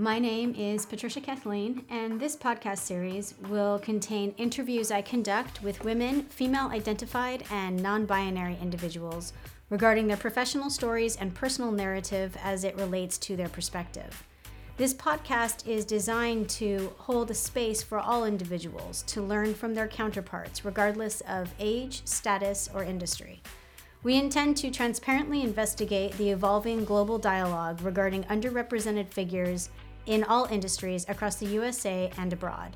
My name is Patricia Kathleen, and this podcast series will contain interviews I conduct with women, female identified, and non binary individuals regarding their professional stories and personal narrative as it relates to their perspective. This podcast is designed to hold a space for all individuals to learn from their counterparts, regardless of age, status, or industry. We intend to transparently investigate the evolving global dialogue regarding underrepresented figures in all industries across the USA and abroad.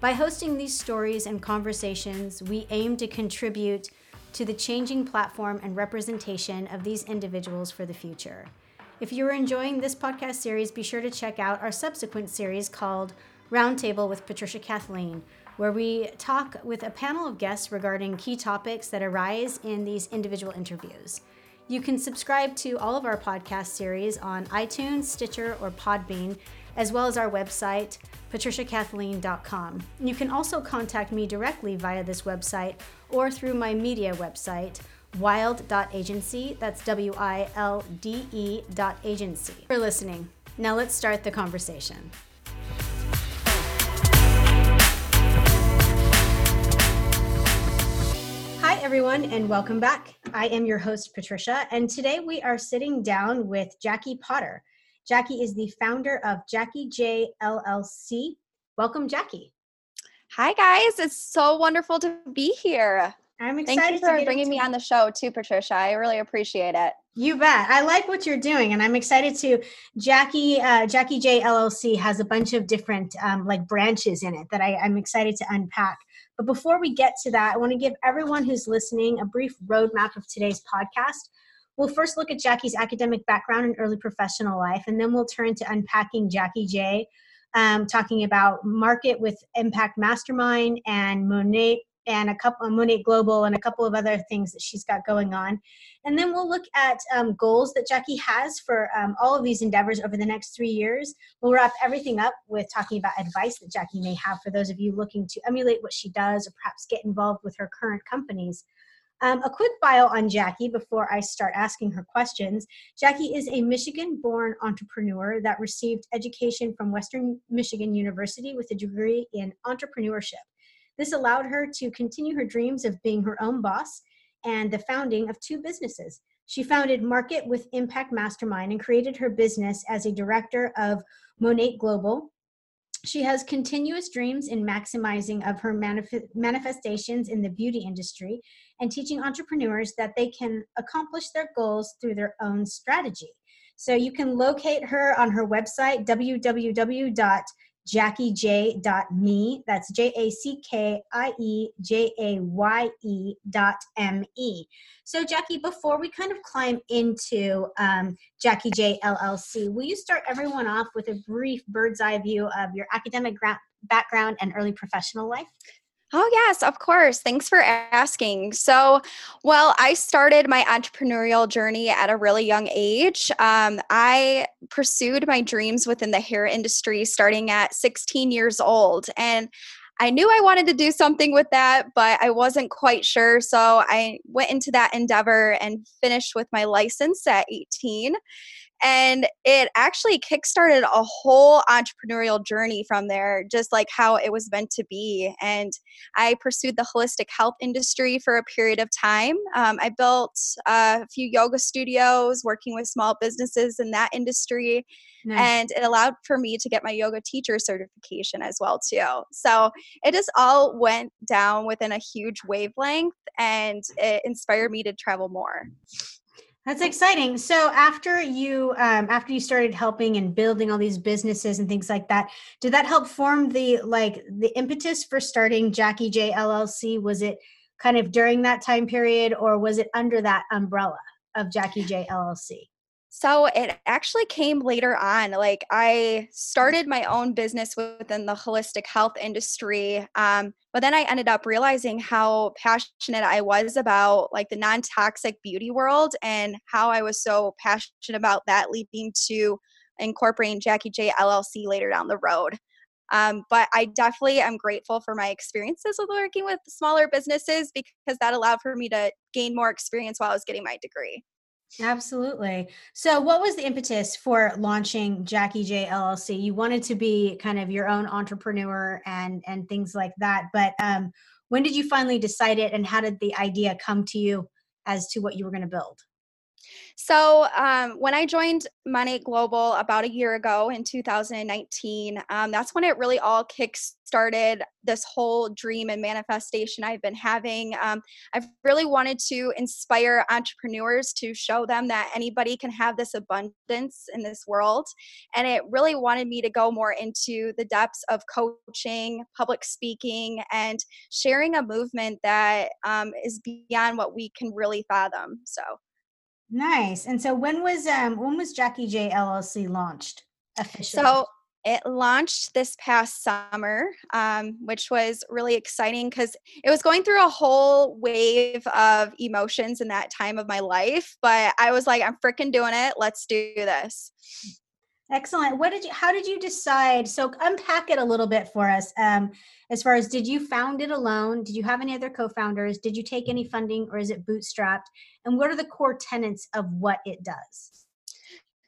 By hosting these stories and conversations, we aim to contribute to the changing platform and representation of these individuals for the future. If you're enjoying this podcast series, be sure to check out our subsequent series called Roundtable with Patricia Kathleen, where we talk with a panel of guests regarding key topics that arise in these individual interviews. You can subscribe to all of our podcast series on iTunes, Stitcher, or Podbean, as well as our website, patriciakathleen.com. You can also contact me directly via this website or through my media website, wilde.agency. That's W I L D E dot agency. For listening. Now let's start the conversation. Hi, everyone, and welcome back. I am your host, Patricia, and today we are sitting down with Jackie Potter. Jackie is the founder of Jackie Jaye LLC. Welcome, Jackie. Hi, guys. It's so wonderful to be here. I'm excited. Thank you for bringing me on the show too, Patricia. I really appreciate it. You bet. I like what you're doing, and I'm excited to. Jackie uh, Jackie Jaye LLC has a bunch of different um, like branches in it that I, I'm excited to unpack. But before we get to that, I want to give everyone who's listening a brief roadmap of today's podcast. We'll first look at Jackie's academic background and early professional life, and then we'll turn to unpacking Jackie Jaye, um, talking about market with Impact Mastermind and Monat and a couple Monat Global and a couple of other things that she's got going on. And then we'll look at um, goals that Jackie has for um, all of these endeavors over the next three years. We'll wrap everything up with talking about advice that Jackie may have for those of you looking to emulate what she does or perhaps get involved with her current companies. Um, a quick bio on Jackie before I start asking her questions. Jackie is a Michigan born entrepreneur that received education from Western Michigan University with a degree in entrepreneurship. This allowed her to continue her dreams of being her own boss and the founding of two businesses. She founded Market with Impact Mastermind and created her business as a director of Monat Global. She has continuous dreams in maximizing of her manif- manifestations in the beauty industry and teaching entrepreneurs that they can accomplish their goals through their own strategy. So you can locate her on her website, www jackiejaye.me. That's J A C K I E J A Y E dot M E. So, Jackie, before we kind of climb into um, Jackie J LLC, will you start everyone off with a brief bird's eye view of your academic gra- background and early professional life? Oh, yes, of course. Thanks for asking. So, well, I started my entrepreneurial journey at a really young age. Um, I pursued my dreams within the hair industry starting at 16 years old. And I knew I wanted to do something with that, but I wasn't quite sure. So I went into that endeavor and finished with my license at 18. And it actually kickstarted a whole entrepreneurial journey from there, just like how it was meant to be. And I pursued the holistic health industry for a period of time. Um, I built a few yoga studios, working with small businesses in that industry. Nice. And it allowed for me to get my yoga teacher certification as well too. So it just all went down within a huge wavelength and it inspired me to travel more. That's exciting. So after you um, after you started helping and building all these businesses and things like that, did that help form the like the impetus for starting Jackie Jaye LLC? Was it kind of during that time period, or was it under that umbrella of Jackie Jaye LLC? So it actually came later on. Like I started my own business within the holistic health industry, um, but then I ended up realizing how passionate I was about like the non-toxic beauty world and how I was so passionate about that, leading to incorporating Jackie Jaye LLC later down the road. Um, but I definitely am grateful for my experiences with working with smaller businesses because that allowed for me to gain more experience while I was getting my degree. Absolutely. So, what was the impetus for launching Jackie Jaye LLC? You wanted to be kind of your own entrepreneur and and things like that. But um, when did you finally decide it, and how did the idea come to you as to what you were going to build? So, um, when I joined Monat Global about a year ago in 2019, um, that's when it really all kicks started this whole dream and manifestation I've been having. Um, I've really wanted to inspire entrepreneurs to show them that anybody can have this abundance in this world. And it really wanted me to go more into the depths of coaching, public speaking, and sharing a movement that um, is beyond what we can really fathom. So. Nice. And so when was um when was Jackie Jaye LLC launched officially? So it launched this past summer, um, which was really exciting because it was going through a whole wave of emotions in that time of my life. But I was like, I'm freaking doing it. Let's do this. Excellent. What did you? How did you decide? So unpack it a little bit for us. Um, as far as did you found it alone? Did you have any other co-founders? Did you take any funding, or is it bootstrapped? And what are the core tenets of what it does?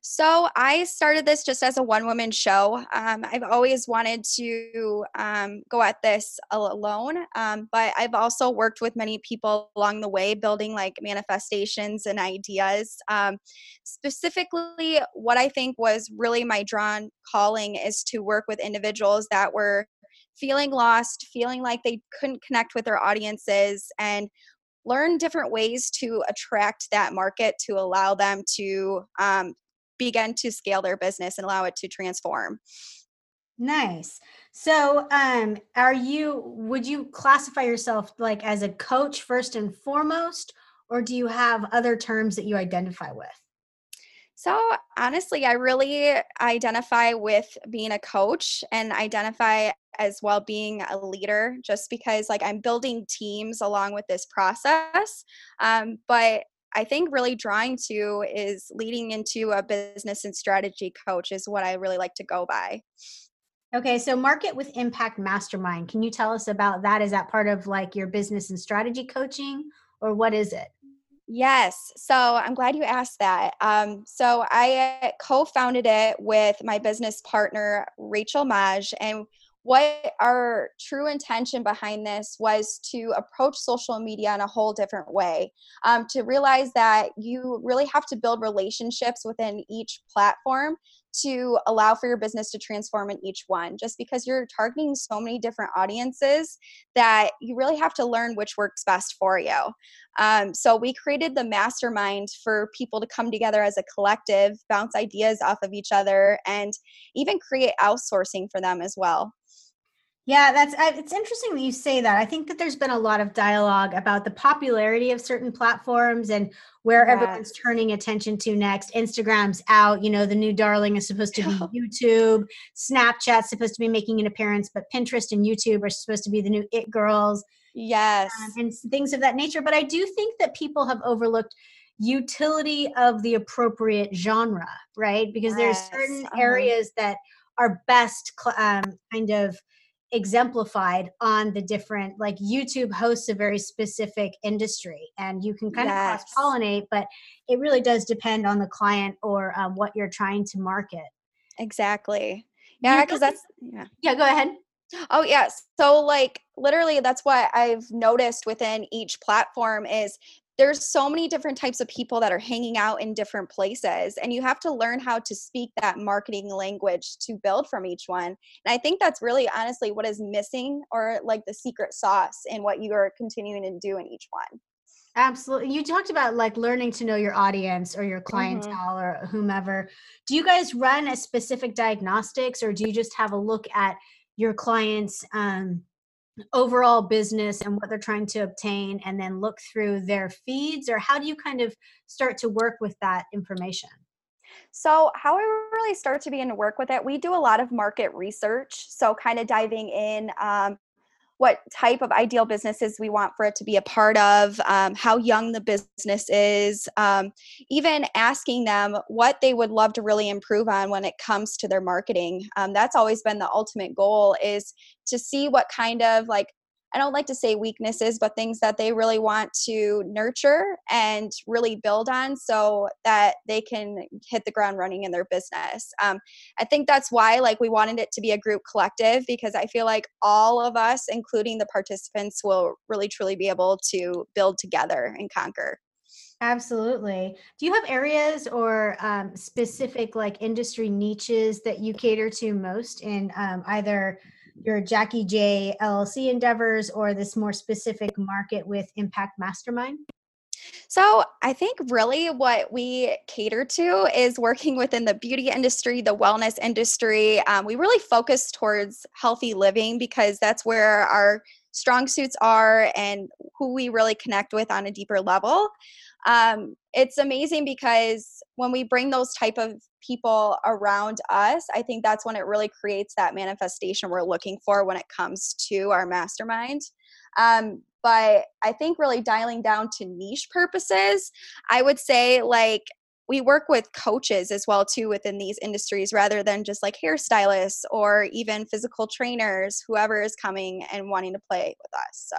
So I started this just as a one woman show. Um, I've always wanted to um, go at this alone, um, but I've also worked with many people along the way, building like manifestations and ideas. Um, specifically, what I think was really my drawn calling is to work with individuals that were feeling lost, feeling like they couldn't connect with their audiences, and learn different ways to attract that market to allow them to um, begin to scale their business and allow it to transform. Nice. So, um, are you, would you classify yourself like as a coach first and foremost, or do you have other terms that you identify with? So, honestly, I really identify with being a coach and identify as well being a leader just because, like, I'm building teams along with this process. Um, but I think really drawing to is leading into a business and strategy coach is what I really like to go by. Okay, so Market with Impact Mastermind. Can you tell us about that? Is that part of like your business and strategy coaching or what is it? Yes. So I'm glad you asked that. Um, so I co founded it with my business partner, Rachel Maj, and what our true intention behind this was to approach social media in a whole different way um, to realize that you really have to build relationships within each platform to allow for your business to transform in each one just because you're targeting so many different audiences that you really have to learn which works best for you. Um, so we created the mastermind for people to come together as a collective bounce ideas off of each other and even create outsourcing for them as well yeah, that's it's interesting that you say that. I think that there's been a lot of dialogue about the popularity of certain platforms and where yes. everyone's turning attention to next. Instagram's out, you know, the new darling is supposed to be YouTube. Snapchat's supposed to be making an appearance, but Pinterest and YouTube are supposed to be the new it girls. Yes. Um, and things of that nature, but I do think that people have overlooked utility of the appropriate genre, right? Because yes. there's certain uh-huh. areas that are best um, kind of exemplified on the different like youtube hosts a very specific industry and you can kind yes. of cross pollinate but it really does depend on the client or um, what you're trying to market exactly yeah because that's yeah yeah go ahead Oh yes. So like literally that's what I've noticed within each platform is there's so many different types of people that are hanging out in different places and you have to learn how to speak that marketing language to build from each one and i think that's really honestly what is missing or like the secret sauce in what you are continuing to do in each one absolutely you talked about like learning to know your audience or your mm-hmm. clientele mm-hmm. or whomever do you guys run a specific diagnostics or do you just have a look at your clients um, overall business and what they're trying to obtain and then look through their feeds or how do you kind of start to work with that information so how I really start to begin to work with it, we do a lot of market research. So kind of diving in um, what type of ideal businesses we want for it to be a part of, um, how young the business is, um, even asking them what they would love to really improve on when it comes to their marketing. Um, that's always been the ultimate goal is to see what kind of like I don't like to say weaknesses, but things that they really want to nurture and really build on so that they can hit the ground running in their business. Um, I think that's why like we wanted it to be a group collective because I feel like all of us, including the participants, will really truly be able to build together and conquer. Absolutely. Do you have areas or um, specific like industry niches that you cater to most in um, either your Jackie Jaye LLC endeavors or this more specific market with Impact Mastermind? So, I think really what we cater to is working within the beauty industry, the wellness industry. Um, we really focus towards healthy living because that's where our strong suits are and who we really connect with on a deeper level um, it's amazing because when we bring those type of people around us i think that's when it really creates that manifestation we're looking for when it comes to our mastermind. Um, but i think really dialing down to niche purposes i would say like we work with coaches as well too within these industries rather than just like hairstylists or even physical trainers whoever is coming and wanting to play with us so.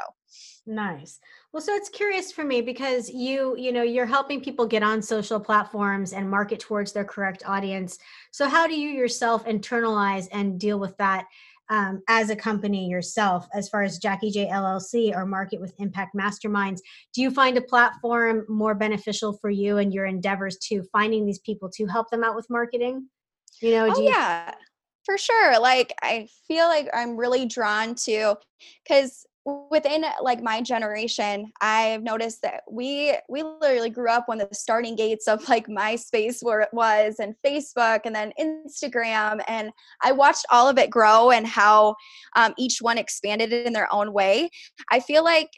Nice. Well so it's curious for me because you you know you're helping people get on social platforms and market towards their correct audience. So how do you yourself internalize and deal with that um, as a company yourself as far as Jackie Jaye LLC or Market with Impact Masterminds? Do you find a platform more beneficial for you and your endeavors to finding these people to help them out with marketing? You know, oh, you- yeah, for sure. Like, I feel like I'm really drawn to because within like my generation i've noticed that we we literally grew up when the starting gates of like myspace where it was and facebook and then instagram and i watched all of it grow and how um, each one expanded in their own way. I feel like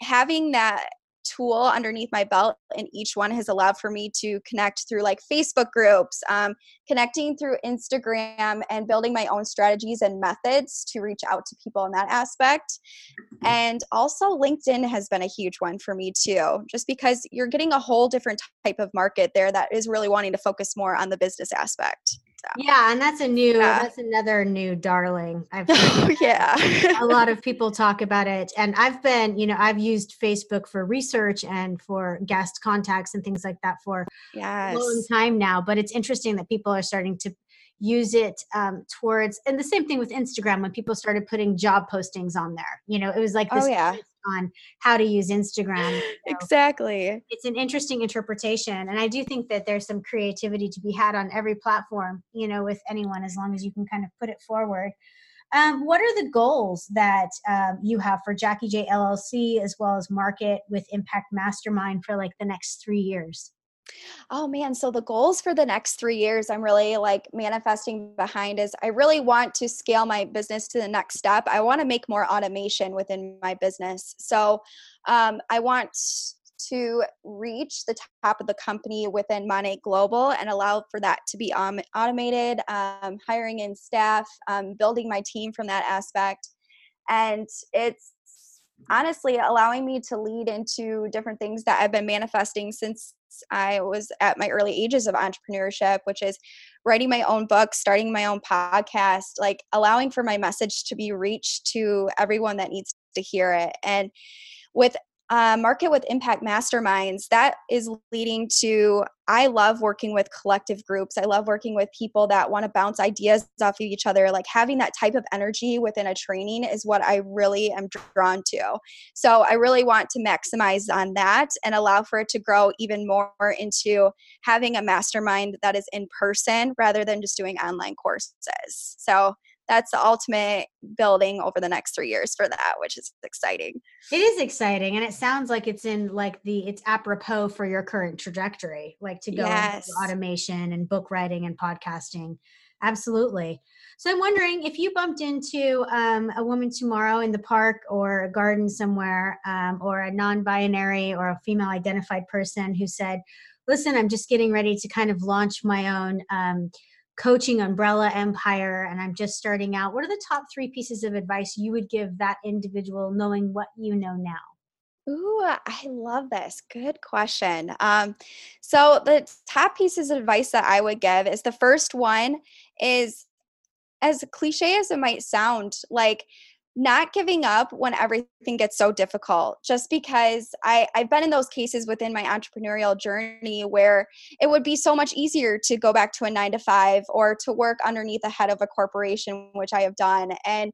having that tool underneath my belt and each one has allowed for me to connect through like facebook groups um, connecting through instagram and building my own strategies and methods to reach out to people in that aspect and also linkedin has been a huge one for me too just because you're getting a whole different type of market there that is really wanting to focus more on the business aspect yeah, and that's a new yeah. that's another new darling. I've oh, yeah. a lot of people talk about it. And I've been, you know, I've used Facebook for research and for guest contacts and things like that for yes. a long time now. But it's interesting that people are starting to use it um, towards and the same thing with instagram when people started putting job postings on there you know it was like this oh, yeah. on how to use instagram you know. exactly it's an interesting interpretation and i do think that there's some creativity to be had on every platform you know with anyone as long as you can kind of put it forward um, what are the goals that um, you have for Jackie Jaye LLC as well as Market with Impact Mastermind for like the next three years? Oh man, so the goals for the next three years I'm really like manifesting behind is I really want to scale my business to the next step. I want to make more automation within my business. So um, I want to reach the top of the company within Monat Global and allow for that to be um, automated, um, hiring in staff, um, building my team from that aspect. And it's honestly allowing me to lead into different things that I've been manifesting since I was at my early ages of entrepreneurship, which is writing my own book, starting my own podcast, like allowing for my message to be reached to everyone that needs to hear it. And with uh, market with impact masterminds that is leading to i love working with collective groups. I love working with people that want to bounce ideas off of each other. Like having that type of energy within a training is what i really am drawn to. So i really want to maximize on that and allow for it to grow even more into having a mastermind that is in person rather than just doing online courses. So that's the ultimate building over the next three years for that which is exciting. It is exciting and it sounds like it's in like the it's apropos for your current trajectory like to go yes. into automation and book writing and podcasting. Absolutely. So i'm wondering if you bumped into um, a woman tomorrow in the park or a garden somewhere um, or a non-binary or a female identified person who said listen i'm just getting ready to kind of launch my own um, coaching umbrella empire and I'm just starting out, what are the top three pieces of advice you would give that individual knowing what you know now? Ooh, I love this. Good question. Um, so the top pieces of advice that I would give is the first one is as cliche as it might sound, like not giving up when everything gets so difficult just because I, i've been in those cases within my entrepreneurial journey where it would be so much easier to go back to a nine to five or to work underneath the head of a corporation which i have done. And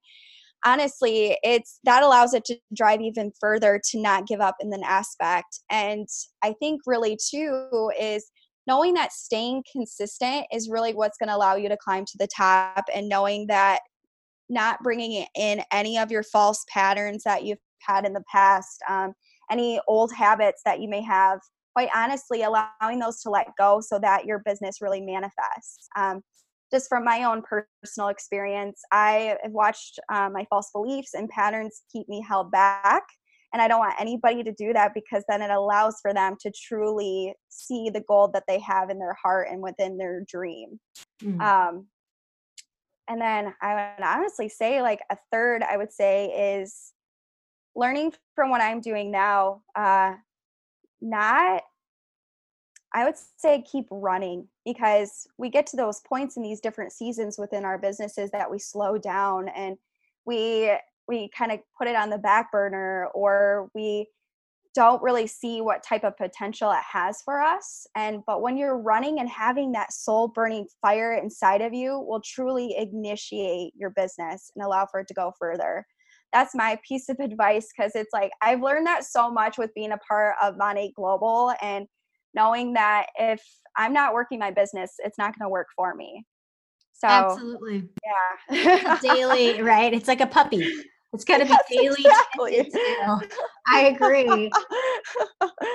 honestly it's that allows it to drive even further to not give up in an aspect. And i think really too is knowing that staying consistent is really what's going to allow you to climb to the top and knowing that not bringing in any of your false patterns that you've had in the past, um, any old habits that you may have, quite honestly, allowing those to let go so that your business really manifests. Um, just from my own personal experience, I have watched um, my false beliefs and patterns keep me held back. And I don't want anybody to do that because then it allows for them to truly see the goal that they have in their heart and within their dream. Mm. Um, and then I would honestly say, like, a third, I would say, is learning from what I'm doing now. Uh, not, I would say, keep running because we get to those points in these different seasons within our businesses that we slow down and we we kind of put it on the back burner or we don't really see what type of potential it has for us and but when you're running and having that soul burning fire inside of you will truly initiate your business and allow for it to go further. That's my piece of advice because it's like i've learned that so much with being a part of Monat global and knowing that if i'm not working my business it's not going to work for me. So absolutely. yeah. Daily right? It's like a puppy it's got to be daily. Exactly. I agree.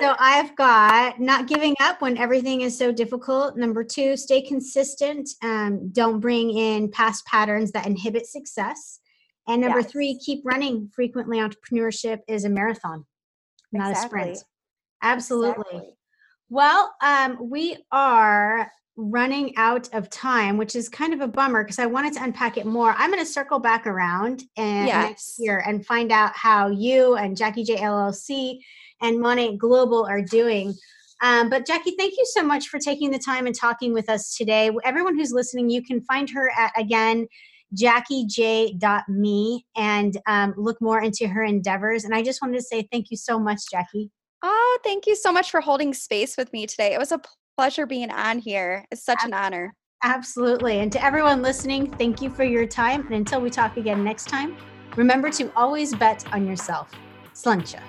so I've got not giving up when everything is so difficult. Number two, stay consistent. Um, don't bring in past patterns that inhibit success. And number yes. three, keep running. Frequently, entrepreneurship is a marathon, not exactly. a sprint. Absolutely. Exactly. Well, um, we are running out of time, which is kind of a bummer because I wanted to unpack it more. I'm going to circle back around and yes. next year and find out how you and Jackie Jaye LLC and Monat Global are doing. Um, but Jackie, thank you so much for taking the time and talking with us today. Everyone who's listening, you can find her at again jackiejaye.me and um, look more into her endeavors. And I just wanted to say thank you so much, Jackie. Oh, thank you so much for holding space with me today. It was a pleasure being on here. It's such an honor. Absolutely. And to everyone listening, thank you for your time. And until we talk again next time, remember to always bet on yourself. Sluncha.